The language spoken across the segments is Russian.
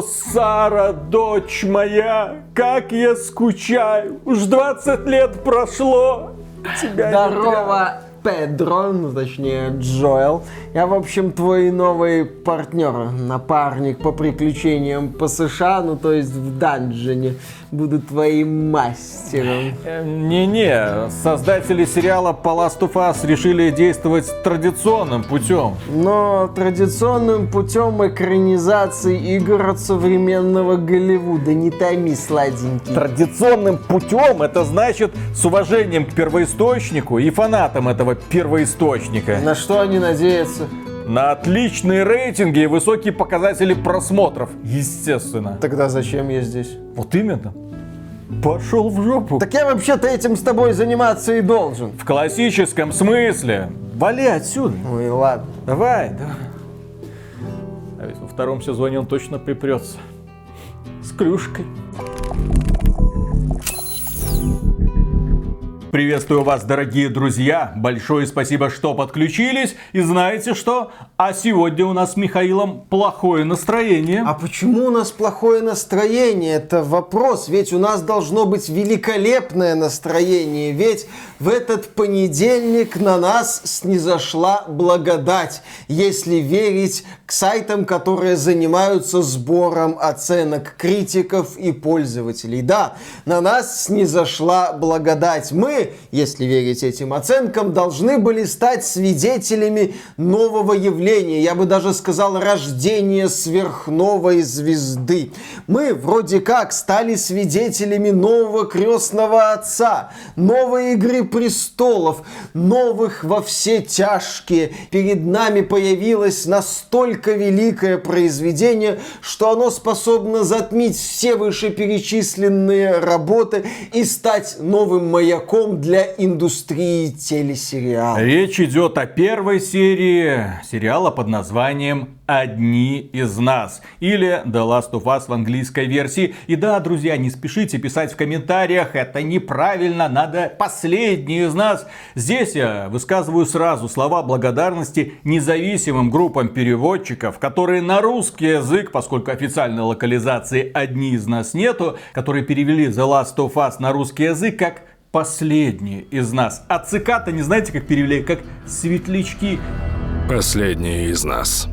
О, Сара, дочь моя, как я скучаю. Уж 20 лет прошло. Тебя Здорово, Педро, ну точнее Джоэл. Я, в общем, твой новый партнер, напарник по приключениям по США, ну то есть в данжене. Буду твоим мастером. Э, Не-не, создатели сериала по Last of Us решили действовать традиционным путем. Но традиционным путем экранизации игр от современного Голливуда. Не томи, сладенький. Традиционным путем это значит с уважением к первоисточнику и фанатам этого первоисточника. На что они надеются? На отличные рейтинги и высокие показатели просмотров, естественно. Тогда зачем я здесь? Вот именно. Пошел в жопу. Так я вообще-то этим с тобой заниматься и должен. В классическом смысле. Вали отсюда. Ну и ладно. Давай, давай. А ведь во втором сезоне он точно припрется. С клюшкой. Приветствую вас, дорогие друзья. Большое спасибо, что подключились. И знаете что? А сегодня у нас с Михаилом плохое настроение. А почему у нас плохое настроение? Это вопрос, ведь у нас должно быть великолепное настроение, ведь в этот понедельник на нас снизошла благодать, если верить к сайтам, которые занимаются сбором оценок критиков и пользователей. Да, на нас снизошла благодать. Мы, если верить этим оценкам, должны были стать свидетелями нового явления. Я бы даже сказал, рождения сверхновой звезды. Мы вроде как стали свидетелями нового крестного отца, новой игры престолов, новых во все тяжкие. Перед нами появилось настолько великое произведение, что оно способно затмить все вышеперечисленные работы и стать новым маяком для индустрии телесериалов. Речь идет о первой серии сериала под названием «Одни из нас» или «The Last of Us» в английской версии. И да, друзья, не спешите писать в комментариях, это неправильно, надо «последний из нас». Здесь я высказываю сразу слова благодарности независимым группам переводчиков, которые на русский язык, поскольку официальной локализации «Одни из нас» нету, которые перевели «The Last of Us» на русский язык как последние из нас. А цикаты не знаете, как перевели? Как светлячки. Последний из нас.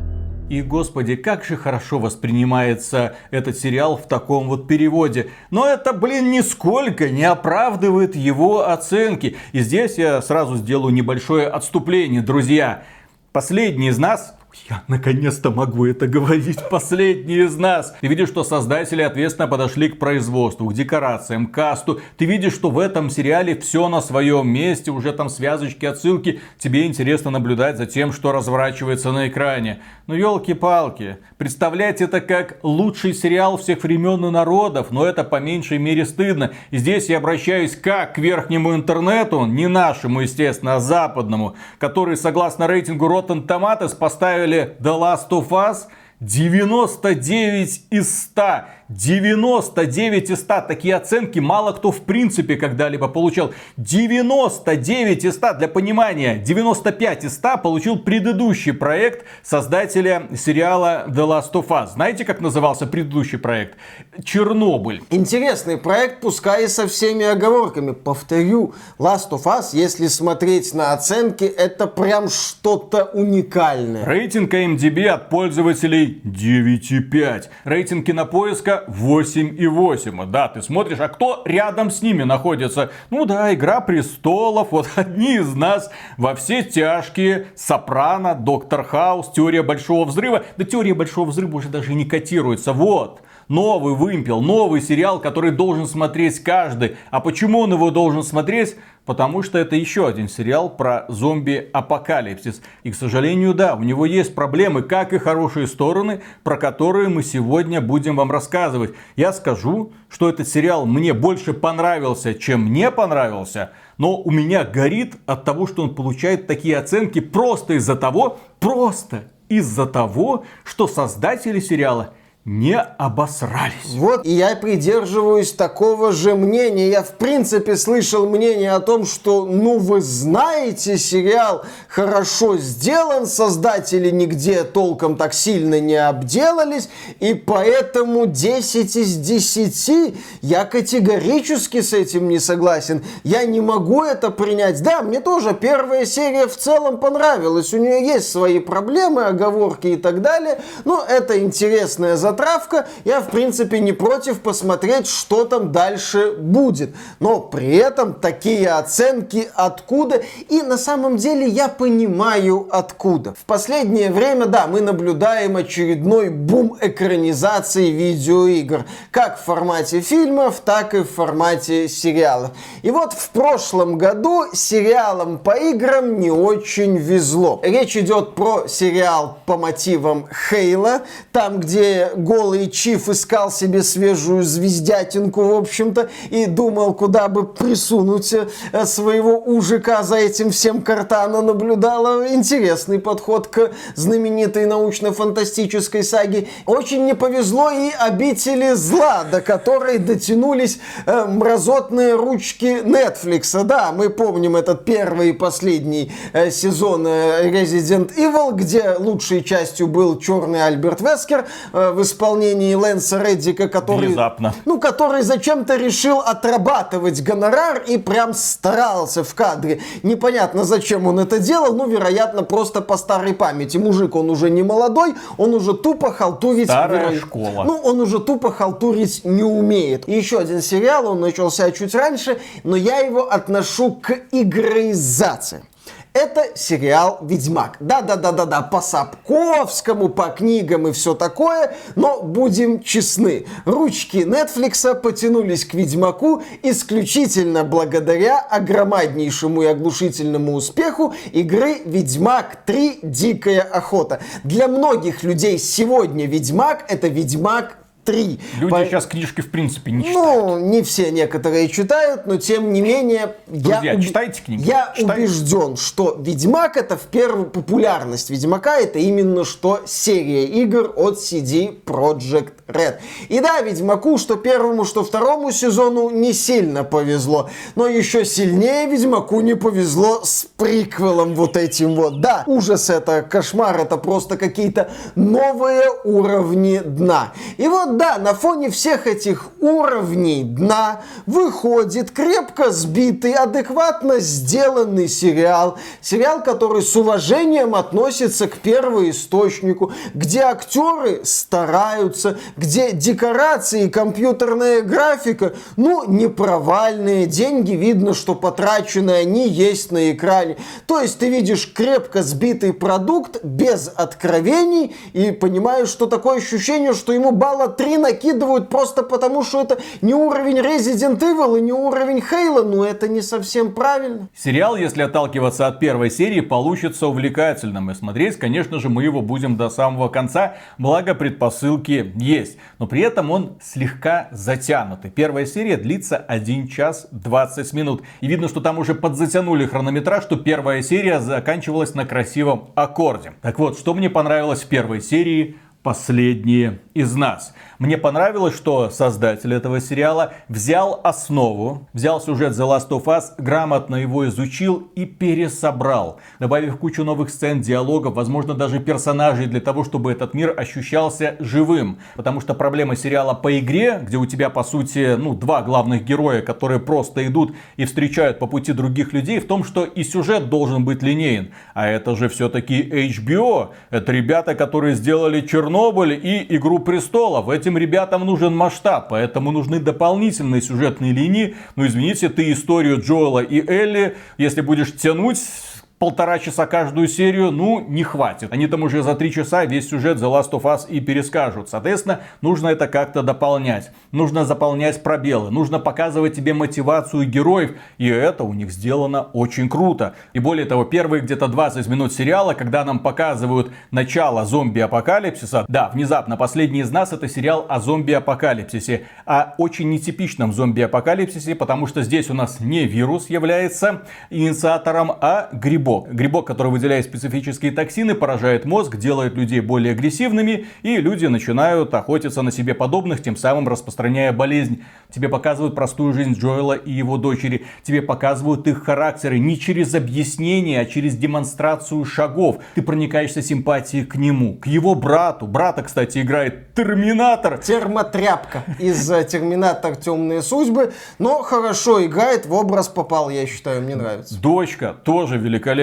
И, господи, как же хорошо воспринимается этот сериал в таком вот переводе. Но это, блин, нисколько не оправдывает его оценки. И здесь я сразу сделаю небольшое отступление, друзья. Последний из нас я наконец-то могу это говорить. Последний из нас. Ты видишь, что создатели ответственно подошли к производству, к декорациям, к касту. Ты видишь, что в этом сериале все на своем месте. Уже там связочки, отсылки. Тебе интересно наблюдать за тем, что разворачивается на экране. Ну, елки-палки. Представлять это как лучший сериал всех времен и народов. Но это по меньшей мере стыдно. И здесь я обращаюсь как к верхнему интернету, не нашему, естественно, а западному, который, согласно рейтингу Rotten Tomatoes, поставили The Last of Us 99 из 100. 99 из 100. Такие оценки мало кто в принципе когда-либо получал. 99 из 100. Для понимания, 95 из 100 получил предыдущий проект создателя сериала The Last of Us. Знаете, как назывался предыдущий проект? Чернобыль. Интересный проект, пускай и со всеми оговорками. Повторю, Last of Us, если смотреть на оценки, это прям что-то уникальное. Рейтинг IMDb от пользователей 9,5. Рейтинг кинопоиска 8,8. Да, ты смотришь, а кто рядом с ними находится? Ну да, Игра престолов, вот одни из нас во все тяжкие, Сопрано, Доктор Хаус, Теория Большого Взрыва. Да Теория Большого Взрыва уже даже не котируется. Вот новый вымпел, новый сериал, который должен смотреть каждый. А почему он его должен смотреть? Потому что это еще один сериал про зомби-апокалипсис. И, к сожалению, да, у него есть проблемы, как и хорошие стороны, про которые мы сегодня будем вам рассказывать. Я скажу, что этот сериал мне больше понравился, чем не понравился. Но у меня горит от того, что он получает такие оценки просто из-за того, просто из-за того, что создатели сериала не обосрались. Вот, и я придерживаюсь такого же мнения. Я, в принципе, слышал мнение о том, что, ну, вы знаете, сериал хорошо сделан, создатели нигде толком так сильно не обделались, и поэтому 10 из 10 я категорически с этим не согласен. Я не могу это принять. Да, мне тоже первая серия в целом понравилась. У нее есть свои проблемы, оговорки и так далее, но это интересная затравка затравка, я в принципе не против посмотреть, что там дальше будет. Но при этом такие оценки откуда? И на самом деле я понимаю откуда. В последнее время, да, мы наблюдаем очередной бум экранизации видеоигр. Как в формате фильмов, так и в формате сериалов. И вот в прошлом году сериалам по играм не очень везло. Речь идет про сериал по мотивам Хейла, там, где голый Чиф искал себе свежую звездятинку, в общем-то, и думал, куда бы присунуть э, своего ужика. За этим всем Картана наблюдала интересный подход к знаменитой научно-фантастической саге. Очень не повезло и обители зла, до которой дотянулись э, мразотные ручки Netflix. Да, мы помним этот первый и последний э, сезон э, Resident Evil, где лучшей частью был черный Альберт Вескер э, исполнении Лэнса Реддика, который... Внезапно. Ну, который зачем-то решил отрабатывать гонорар и прям старался в кадре. Непонятно, зачем он это делал, ну, вероятно, просто по старой памяти. Мужик, он уже не молодой, он уже тупо халтурить... Старая веро- школа. Ну, он уже тупо халтурить не умеет. И еще один сериал, он начался чуть раньше, но я его отношу к игроизации. Это сериал «Ведьмак». Да-да-да-да-да, по Сапковскому, по книгам и все такое, но будем честны. Ручки Netflix потянулись к «Ведьмаку» исключительно благодаря огромнейшему и оглушительному успеху игры «Ведьмак 3. Дикая охота». Для многих людей сегодня «Ведьмак» — это «Ведьмак 3. Люди По- сейчас книжки в принципе не читают. Ну, не все некоторые читают, но тем не менее... Друзья, я читайте книги? Я Читайте. убежден, что Ведьмак это в первую популярность Ведьмака это именно что серия игр от CD Projekt Red. И да, Ведьмаку, что первому, что второму сезону не сильно повезло. Но еще сильнее Ведьмаку не повезло с приквелом вот этим вот. Да, ужас это, кошмар, это просто какие-то новые уровни дна. И вот да, на фоне всех этих уровней дна выходит крепко сбитый, адекватно сделанный сериал. Сериал, который с уважением относится к первоисточнику, где актеры стараются, где декорации и компьютерная графика, ну, не провальные, деньги видно, что потрачены они есть на экране. То есть ты видишь крепко сбитый продукт без откровений и понимаешь, что такое ощущение, что ему балла 3 накидывают просто потому, что это не уровень Resident Evil и не уровень Halo, но это не совсем правильно. Сериал, если отталкиваться от первой серии, получится увлекательным. И смотреть, конечно же, мы его будем до самого конца, благо предпосылки есть. Но при этом он слегка затянутый. Первая серия длится 1 час 20 минут. И видно, что там уже подзатянули хронометраж, что первая серия заканчивалась на красивом аккорде. Так вот, что мне понравилось в первой серии? Последние из нас. Мне понравилось, что создатель этого сериала взял основу, взял сюжет The Last of Us, грамотно его изучил и пересобрал, добавив кучу новых сцен, диалогов, возможно даже персонажей для того, чтобы этот мир ощущался живым. Потому что проблема сериала по игре, где у тебя по сути ну, два главных героя, которые просто идут и встречают по пути других людей, в том, что и сюжет должен быть линеен. А это же все-таки HBO. Это ребята, которые сделали Чернобыль и Игру престолов. Этим ребятам нужен масштаб, поэтому нужны дополнительные сюжетные линии. Но извините, ты историю Джоэла и Элли, если будешь тянуть полтора часа каждую серию, ну, не хватит. Они там уже за три часа весь сюжет The Last of Us и перескажут. Соответственно, нужно это как-то дополнять. Нужно заполнять пробелы. Нужно показывать тебе мотивацию героев. И это у них сделано очень круто. И более того, первые где-то 20 минут сериала, когда нам показывают начало зомби-апокалипсиса. Да, внезапно, последний из нас это сериал о зомби-апокалипсисе. О очень нетипичном зомби-апокалипсисе, потому что здесь у нас не вирус является инициатором, а грибок грибок. Грибок, который выделяет специфические токсины, поражает мозг, делает людей более агрессивными, и люди начинают охотиться на себе подобных, тем самым распространяя болезнь. Тебе показывают простую жизнь Джоэла и его дочери. Тебе показывают их характеры не через объяснение, а через демонстрацию шагов. Ты проникаешься симпатией к нему, к его брату. Брата, кстати, играет Терминатор. Термотряпка из Терминатор Темные судьбы, но хорошо играет, в образ попал, я считаю, мне нравится. Дочка тоже великолепная.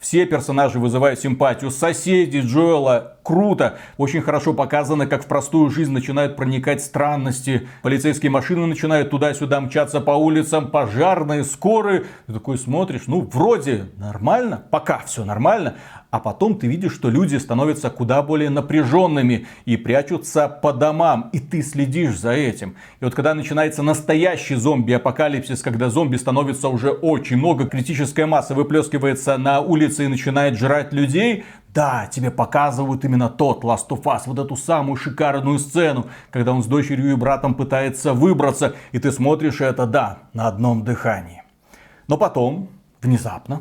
Все персонажи вызывают симпатию. Соседи Джоэла круто. Очень хорошо показано, как в простую жизнь начинают проникать странности. Полицейские машины начинают туда-сюда мчаться по улицам, пожарные, скорые. Ты такой смотришь, ну, вроде нормально, пока все нормально. А потом ты видишь, что люди становятся куда более напряженными и прячутся по домам. И ты следишь за этим. И вот когда начинается настоящий зомби-апокалипсис, когда зомби становится уже очень много, критическая масса выплескивается на улице и начинает жрать людей, да, тебе показывают именно тот Last of Us, вот эту самую шикарную сцену, когда он с дочерью и братом пытается выбраться, и ты смотришь это, да, на одном дыхании. Но потом, внезапно,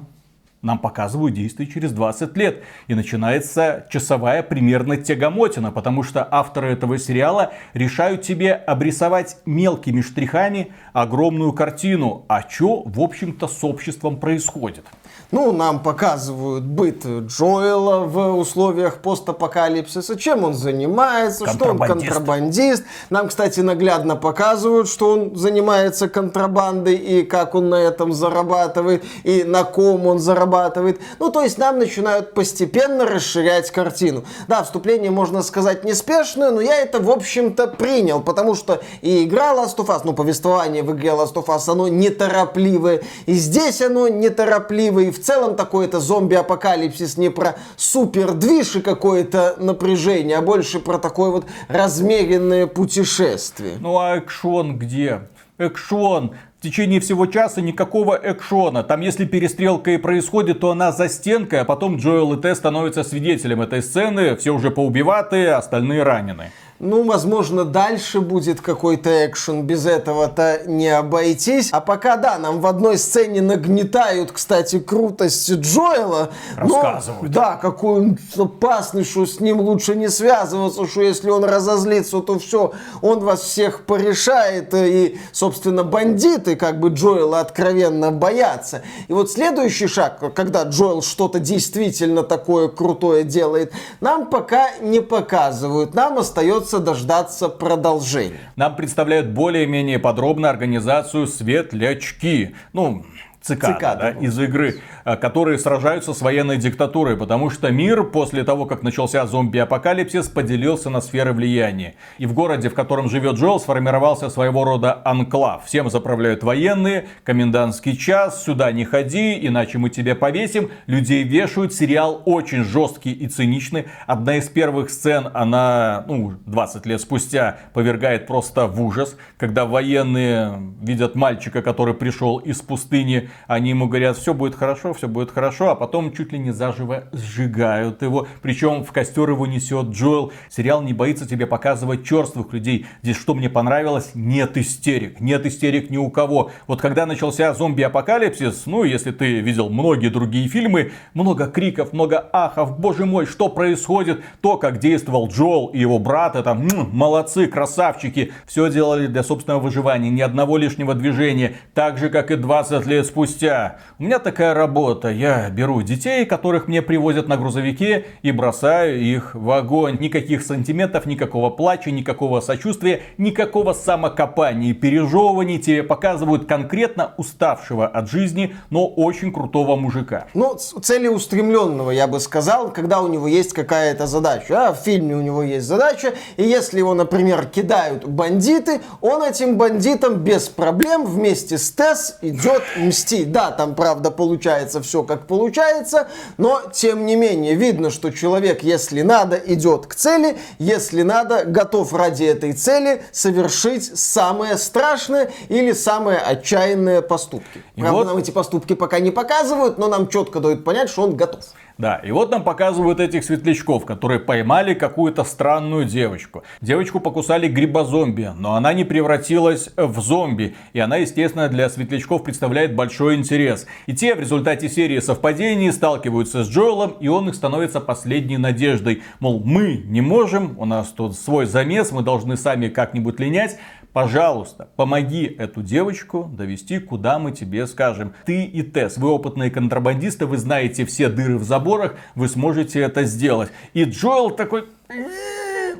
нам показывают действие через 20 лет. И начинается часовая примерно тягомотина, потому что авторы этого сериала решают тебе обрисовать мелкими штрихами огромную картину, а что, в общем-то, с обществом происходит. Ну, нам показывают быт Джоэла в условиях постапокалипсиса, чем он занимается, что он контрабандист. Нам, кстати, наглядно показывают, что он занимается контрабандой и как он на этом зарабатывает, и на ком он зарабатывает. Ну, то есть нам начинают постепенно расширять картину. Да, вступление, можно сказать, неспешное, но я это, в общем-то, принял, потому что и игра Last of Us, ну, повествование в игре Last of Us, оно неторопливое, и здесь оно неторопливое, и в целом такой это зомби-апокалипсис не про супер движ и какое-то напряжение, а больше про такое вот размеренное путешествие. Ну а экшон где? Экшон. В течение всего часа никакого экшона. Там если перестрелка и происходит, то она за стенкой, а потом Джоэл и Т становятся свидетелем этой сцены. Все уже поубиватые, остальные ранены. Ну, возможно, дальше будет какой-то экшен, без этого-то не обойтись. А пока, да, нам в одной сцене нагнетают, кстати, крутость Джоэла. Рассказывают. Но, да, какой он опасный, что с ним лучше не связываться, что если он разозлится, то все, он вас всех порешает. И, собственно, бандиты, как бы Джоэла откровенно боятся. И вот следующий шаг, когда Джоэл что-то действительно такое крутое делает, нам пока не показывают. Нам остается придется дождаться продолжения. Нам представляют более-менее подробно организацию светлячки. Ну, цикады, цикады да, из игры, э, которые сражаются с военной диктатурой, потому что мир после того, как начался зомби-апокалипсис, поделился на сферы влияния. И в городе, в котором живет Джоэл, сформировался своего рода анклав. Всем заправляют военные, комендантский час, сюда не ходи, иначе мы тебя повесим. Людей вешают, сериал очень жесткий и циничный. Одна из первых сцен, она, ну, 20 лет спустя, повергает просто в ужас, когда военные видят мальчика, который пришел из пустыни, они ему говорят, все будет хорошо, все будет хорошо, а потом чуть ли не заживо сжигают его. Причем в костер его несет Джоэл. Сериал не боится тебе показывать черствых людей. Здесь что мне понравилось? Нет истерик. Нет истерик ни у кого. Вот когда начался зомби-апокалипсис, ну, если ты видел многие другие фильмы, много криков, много ахов, боже мой, что происходит? То, как действовал Джоэл и его брат, это м-м, молодцы, красавчики. Все делали для собственного выживания, ни одного лишнего движения. Так же, как и 20 лет спустя спустя. У меня такая работа. Я беру детей, которых мне привозят на грузовике и бросаю их в огонь. Никаких сантиментов, никакого плача, никакого сочувствия, никакого самокопания и пережевываний. Тебе показывают конкретно уставшего от жизни, но очень крутого мужика. Ну, целеустремленного, я бы сказал, когда у него есть какая-то задача. А в фильме у него есть задача, и если его, например, кидают бандиты, он этим бандитам без проблем вместе с Тесс идет мстить мстить. Да, там, правда, получается все как получается, но, тем не менее, видно, что человек, если надо, идет к цели, если надо, готов ради этой цели совершить самое страшное или самые отчаянные поступки. И правда, вот... нам эти поступки пока не показывают, но нам четко дают понять, что он готов. Да, и вот нам показывают этих светлячков, которые поймали какую-то странную девочку. Девочку покусали грибозомби, но она не превратилась в зомби. И она, естественно, для светлячков представляет большой интерес. И те в результате серии совпадений сталкиваются с Джоэлом, и он их становится последней надеждой. Мол, мы не можем, у нас тут свой замес, мы должны сами как-нибудь линять. Пожалуйста, помоги эту девочку довести, куда мы тебе скажем. Ты и Тесс, вы опытные контрабандисты, вы знаете все дыры в заборах, вы сможете это сделать. И Джоэл такой...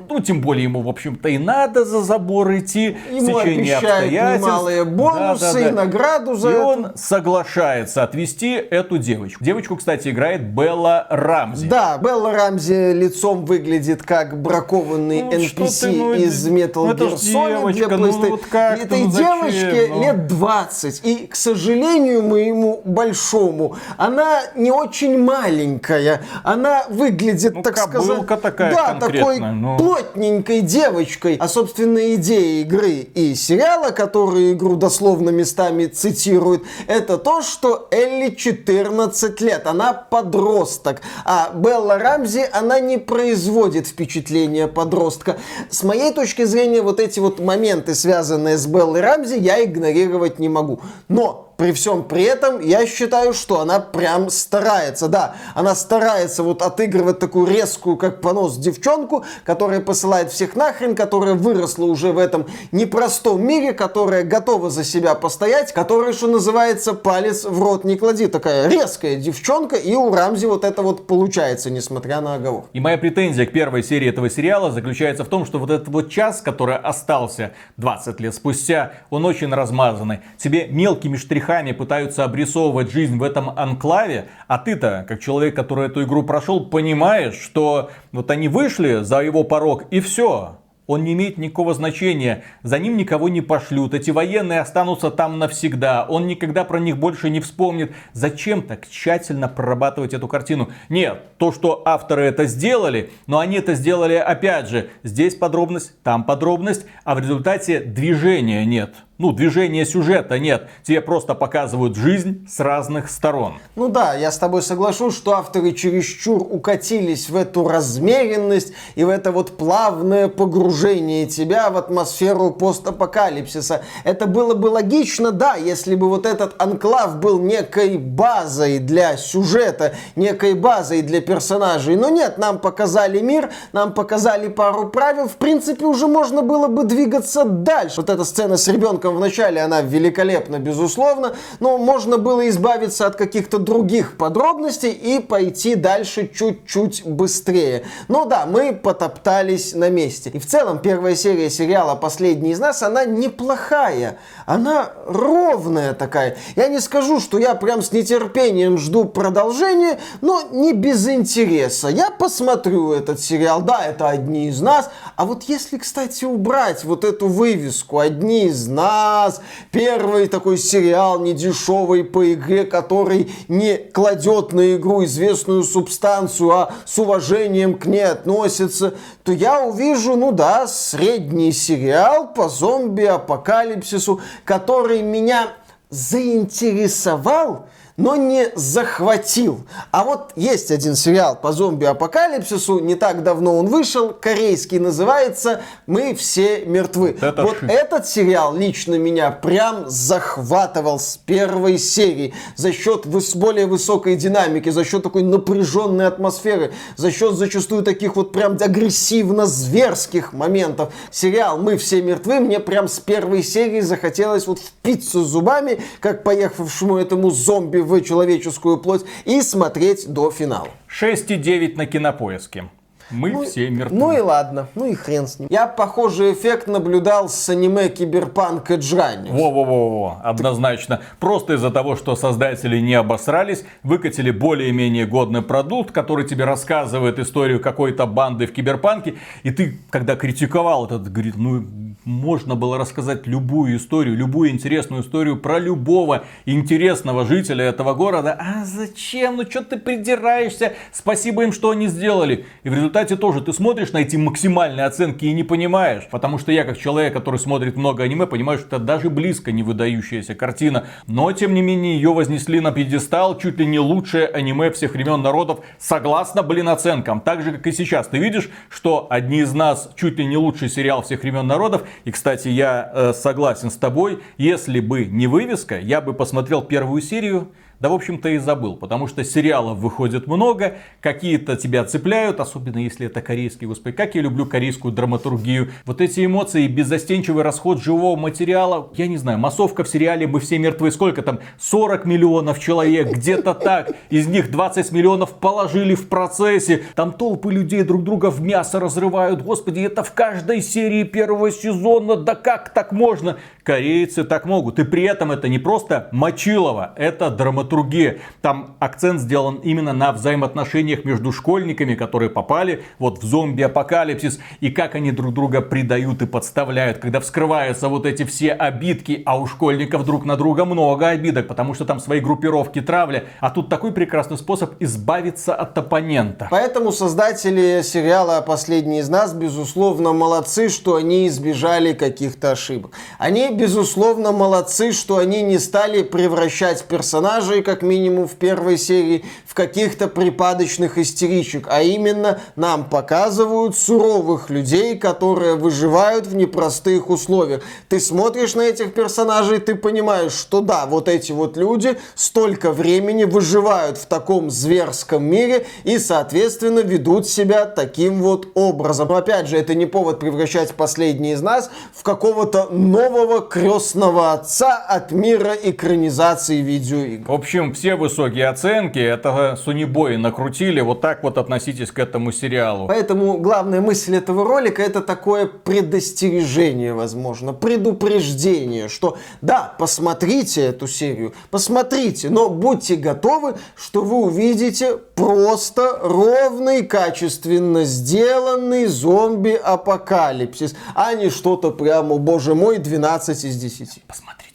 Ну, тем более ему, в общем-то, и надо за забор идти. Ему обещают немалые бонусы да, да, да. и награду за и это. он соглашается отвести эту девочку. Девочку, кстати, играет Белла Рамзи. Да, Белла Рамзи лицом выглядит как бракованный ну, NPC ты, ну, из Metal ну, Gear Solid для PlayStation. Ну, вот как Этой ну, девочке ну? лет 20. И, к сожалению моему большому, она не очень маленькая. Она выглядит, ну, так сказать... такая Да, такой ну плотненькой девочкой. А, собственно, идея игры и сериала, который игру дословно местами цитирует, это то, что Элли 14 лет, она подросток. А Белла Рамзи, она не производит впечатления подростка. С моей точки зрения, вот эти вот моменты, связанные с Беллой Рамзи, я игнорировать не могу. Но при всем при этом я считаю, что она прям старается. Да, она старается вот отыгрывать такую резкую, как понос, девчонку, которая посылает всех нахрен, которая выросла уже в этом непростом мире, которая готова за себя постоять, которая, что называется, палец в рот не клади. Такая резкая девчонка, и у Рамзи вот это вот получается, несмотря на оговор. И моя претензия к первой серии этого сериала заключается в том, что вот этот вот час, который остался 20 лет спустя, он очень размазанный. Тебе мелкими штрихами штрихами пытаются обрисовывать жизнь в этом анклаве, а ты-то, как человек, который эту игру прошел, понимаешь, что вот они вышли за его порог и все. Он не имеет никакого значения, за ним никого не пошлют, эти военные останутся там навсегда, он никогда про них больше не вспомнит. Зачем так тщательно прорабатывать эту картину? Нет, то, что авторы это сделали, но они это сделали опять же, здесь подробность, там подробность, а в результате движения нет ну, движения сюжета нет. Тебе просто показывают жизнь с разных сторон. Ну да, я с тобой соглашусь, что авторы чересчур укатились в эту размеренность и в это вот плавное погружение тебя в атмосферу постапокалипсиса. Это было бы логично, да, если бы вот этот анклав был некой базой для сюжета, некой базой для персонажей. Но нет, нам показали мир, нам показали пару правил. В принципе, уже можно было бы двигаться дальше. Вот эта сцена с ребенком в начале она великолепна, безусловно, но можно было избавиться от каких-то других подробностей и пойти дальше чуть-чуть быстрее. Но да, мы потоптались на месте. И в целом первая серия сериала «Последний из нас», она неплохая. Она ровная такая. Я не скажу, что я прям с нетерпением жду продолжения, но не без интереса. Я посмотрю этот сериал. Да, это одни из нас. А вот если, кстати, убрать вот эту вывеску «Одни из нас», нас. Первый такой сериал недешевый по игре, который не кладет на игру известную субстанцию, а с уважением к ней относится, то я увижу, ну да, средний сериал по зомби-апокалипсису, который меня заинтересовал, но не захватил. А вот есть один сериал по зомби-апокалипсису, не так давно он вышел, корейский, называется «Мы все мертвы». Это вот этот сериал лично меня прям захватывал с первой серии за счет более высокой динамики, за счет такой напряженной атмосферы, за счет зачастую таких вот прям агрессивно-зверских моментов. Сериал «Мы все мертвы» мне прям с первой серии захотелось вот впиться зубами, как поехавшему этому зомби в человеческую плоть и смотреть до финала. 6,9 на кинопоиске. Мы ну, все мертвы. Ну и ладно, ну и хрен с ним. Я похожий эффект наблюдал с аниме Киберпанк Runners. Во-во-во, однозначно. Просто из-за того, что создатели не обосрались, выкатили более-менее годный продукт, который тебе рассказывает историю какой-то банды в Киберпанке, и ты, когда критиковал этот, говорит, ну можно было рассказать любую историю, любую интересную историю про любого интересного жителя этого города. А зачем? Ну что ты придираешься? Спасибо им, что они сделали. И в результате тоже ты смотришь на эти максимальные оценки и не понимаешь. Потому что я, как человек, который смотрит много аниме, понимаю, что это даже близко не выдающаяся картина. Но, тем не менее, ее вознесли на пьедестал чуть ли не лучшее аниме всех времен народов, согласно, блин, оценкам. Так же, как и сейчас. Ты видишь, что одни из нас чуть ли не лучший сериал всех времен народов. И, кстати, я э, согласен с тобой. Если бы не вывеска, я бы посмотрел первую серию да, в общем-то, и забыл, потому что сериалов выходит много, какие-то тебя цепляют, особенно если это корейский, господи, как я люблю корейскую драматургию. Вот эти эмоции, беззастенчивый расход живого материала, я не знаю, массовка в сериале «Мы все мертвы», сколько там, 40 миллионов человек, где-то так, из них 20 миллионов положили в процессе, там толпы людей друг друга в мясо разрывают, господи, это в каждой серии первого сезона, да как так можно? Корейцы так могут, и при этом это не просто мочилово, это драматургия драматургия. Там акцент сделан именно на взаимоотношениях между школьниками, которые попали вот в зомби-апокалипсис, и как они друг друга предают и подставляют, когда вскрываются вот эти все обидки, а у школьников друг на друга много обидок, потому что там свои группировки травля, а тут такой прекрасный способ избавиться от оппонента. Поэтому создатели сериала «Последний из нас» безусловно молодцы, что они избежали каких-то ошибок. Они безусловно молодцы, что они не стали превращать персонажей персонажей, как минимум в первой серии, в каких-то припадочных истеричек, а именно нам показывают суровых людей, которые выживают в непростых условиях. Ты смотришь на этих персонажей, ты понимаешь, что да, вот эти вот люди столько времени выживают в таком зверском мире и, соответственно, ведут себя таким вот образом. Опять же, это не повод превращать последний из нас в какого-то нового крестного отца от мира экранизации видеоигр общем, все высокие оценки, это Сунибои накрутили, вот так вот относитесь к этому сериалу. Поэтому главная мысль этого ролика это такое предостережение, возможно, предупреждение, что да, посмотрите эту серию, посмотрите, но будьте готовы, что вы увидите просто ровный, качественно сделанный зомби-апокалипсис, а не что-то прямо, боже мой, 12 из 10. Посмотрите.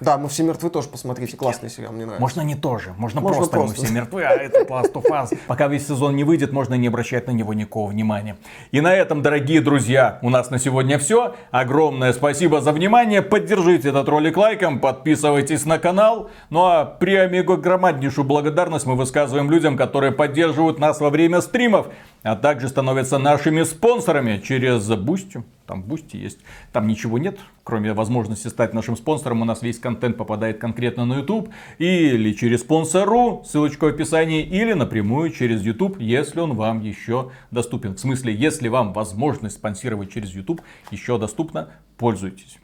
Да, мы все мертвы тоже посмотрите, классный сериал, мне нравится. Можно не тоже, можно, можно просто, просто мы все мертвы, а это Last of Us. Пока весь сезон не выйдет, можно не обращать на него никакого внимания. И на этом, дорогие друзья, у нас на сегодня все. Огромное спасибо за внимание. Поддержите этот ролик лайком, подписывайтесь на канал. Ну а премегагромаднейшую благодарность мы высказываем людям, которые поддерживают нас во время стримов а также становятся нашими спонсорами через Бусти. Там Бусти есть. Там ничего нет, кроме возможности стать нашим спонсором. У нас весь контент попадает конкретно на YouTube. Или через спонсору, ссылочка в описании, или напрямую через YouTube, если он вам еще доступен. В смысле, если вам возможность спонсировать через YouTube еще доступна, пользуйтесь.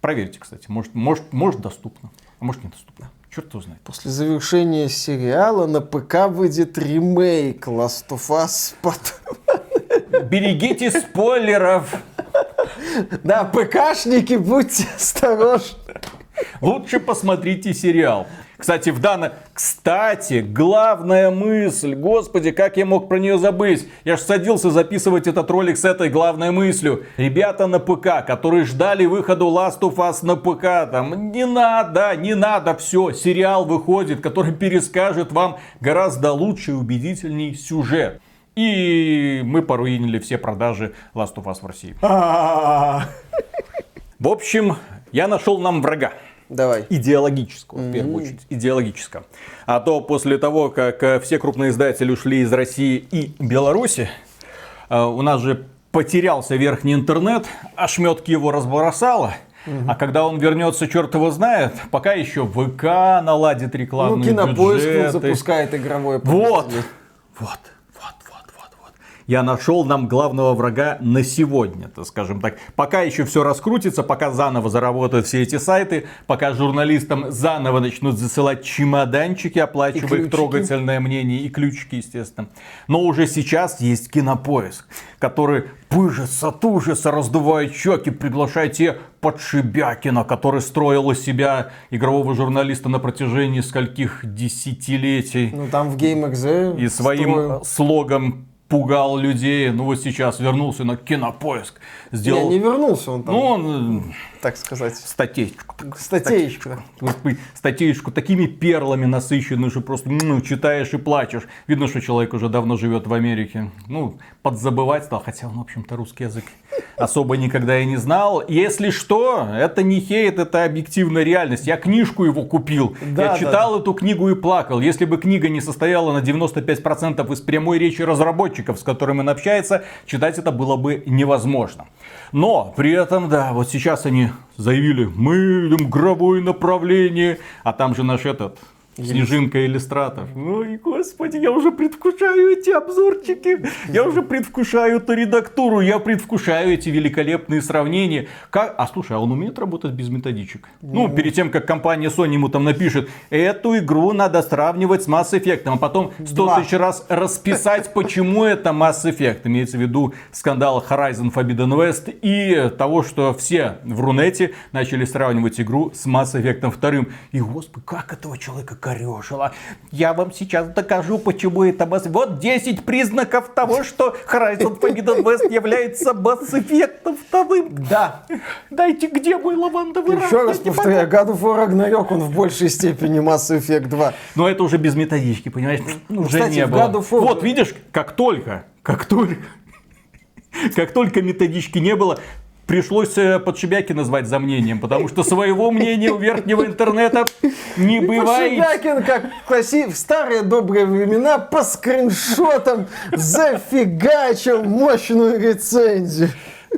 Проверьте, кстати, может, может, может доступно, а может недоступно. Черт его знает. После завершения сериала на ПК выйдет ремейк Last of Us. Берегите спойлеров. Да, ПКшники, будьте осторожны. Лучше посмотрите сериал. Кстати, в данном... Кстати, главная мысль. Господи, как я мог про нее забыть? Я же садился записывать этот ролик с этой главной мыслью. Ребята на ПК, которые ждали выхода Last of Us на ПК, там, не надо, не надо, все. Сериал выходит, который перескажет вам гораздо лучше и убедительней сюжет. И мы поруинили все продажи Last of Us в России. В общем, я нашел нам врага. Давай. Идеологического, mm-hmm. в первую очередь. Идеологического. А то после того, как э, все крупные издатели ушли из России и Беларуси, э, у нас же потерялся верхний интернет, ошметки его разбросало. А когда он вернется, черт его знает, пока еще ВК наладит рекламные ну, кинопоиск бюджеты. запускает игровое Вот, вот я нашел нам главного врага на сегодня, так скажем так. Пока еще все раскрутится, пока заново заработают все эти сайты, пока журналистам заново начнут засылать чемоданчики, оплачивая их трогательное мнение и ключики, естественно. Но уже сейчас есть кинопоиск, который пыжится от ужаса, раздувает щеки, приглашая те Подшибякина, который строил из себя игрового журналиста на протяжении скольких десятилетий. Ну там в GameXZ И своим строил. слогом пугал людей. Ну вот сейчас вернулся на кинопоиск. Я Сделал... не вернулся он там, Ну, он так сказать. статейку. Статейку. Статейку такими перлами насыщенную, что просто ну, читаешь и плачешь. Видно, что человек уже давно живет в Америке. Ну, подзабывать стал, хотя он, в общем-то, русский язык особо никогда и не знал. Если что, это не хейт, это объективная реальность. Я книжку его купил. Да, Я да, читал эту книгу и плакал. Если бы книга не состояла на 95% из прямой речи разработчиков, с которыми он общается, читать это было бы невозможно. Но при этом, да, вот сейчас они заявили, мы идем гробое направление, а там же наш этот Снежинка иллюстратор. Ой, господи, я уже предвкушаю эти обзорчики. Я уже предвкушаю эту редактуру. Я предвкушаю эти великолепные сравнения. Как... А слушай, а он умеет работать без методичек? Ну, перед тем, как компания Sony ему там напишет, эту игру надо сравнивать с Mass Effect, а потом 100 Два. тысяч раз расписать, почему это Mass Effect. Имеется в виду скандал Horizon Forbidden West и того, что все в Рунете начали сравнивать игру с Mass Effect 2. И, господи, как этого человека корежило. Я вам сейчас докажу, почему это Mass Вот 10 признаков того, что Horizon Forbidden West является Mass Effect 2. Да. Дайте, где мой лавандовый Еще раз повторяю, God of War Ragnarok, он в большей степени Mass Effect 2. Но это уже без методички, понимаешь? Уже кстати, не было. War- Вот видишь, как только, как только, как только методички не было, пришлось э, Подшибяки назвать за мнением, потому что своего мнения у верхнего интернета не бывает. Подшибякин, как класси... в старые добрые времена, по скриншотам зафигачил мощную рецензию.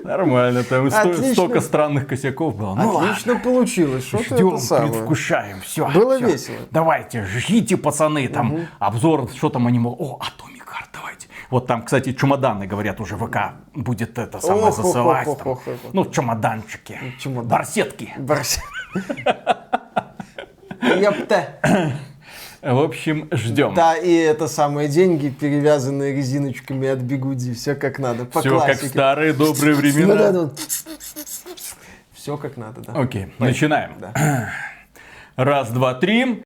Нормально, там Отлично. столько странных косяков было. Ну ладно. Отлично получилось. Что Ждем, это самое? предвкушаем, все. Было весело. Давайте, жгите, пацаны, там обзор, что там они могут. О, Atomic Heart, давайте. Вот там, кстати, чемоданы, говорят, уже ВК будет это самое Ох, засылать. ох, там. ох. Ну, чемоданчики. чемодан. Барсетки. Барс- Ёпта. В общем, ждем. Да, и это самые деньги, перевязанные резиночками от бигуди. Все как надо, по Все как классике. старые добрые Ну да, времена. да. Все как надо, да. Окей, начинаем. Да. Раз, два, три.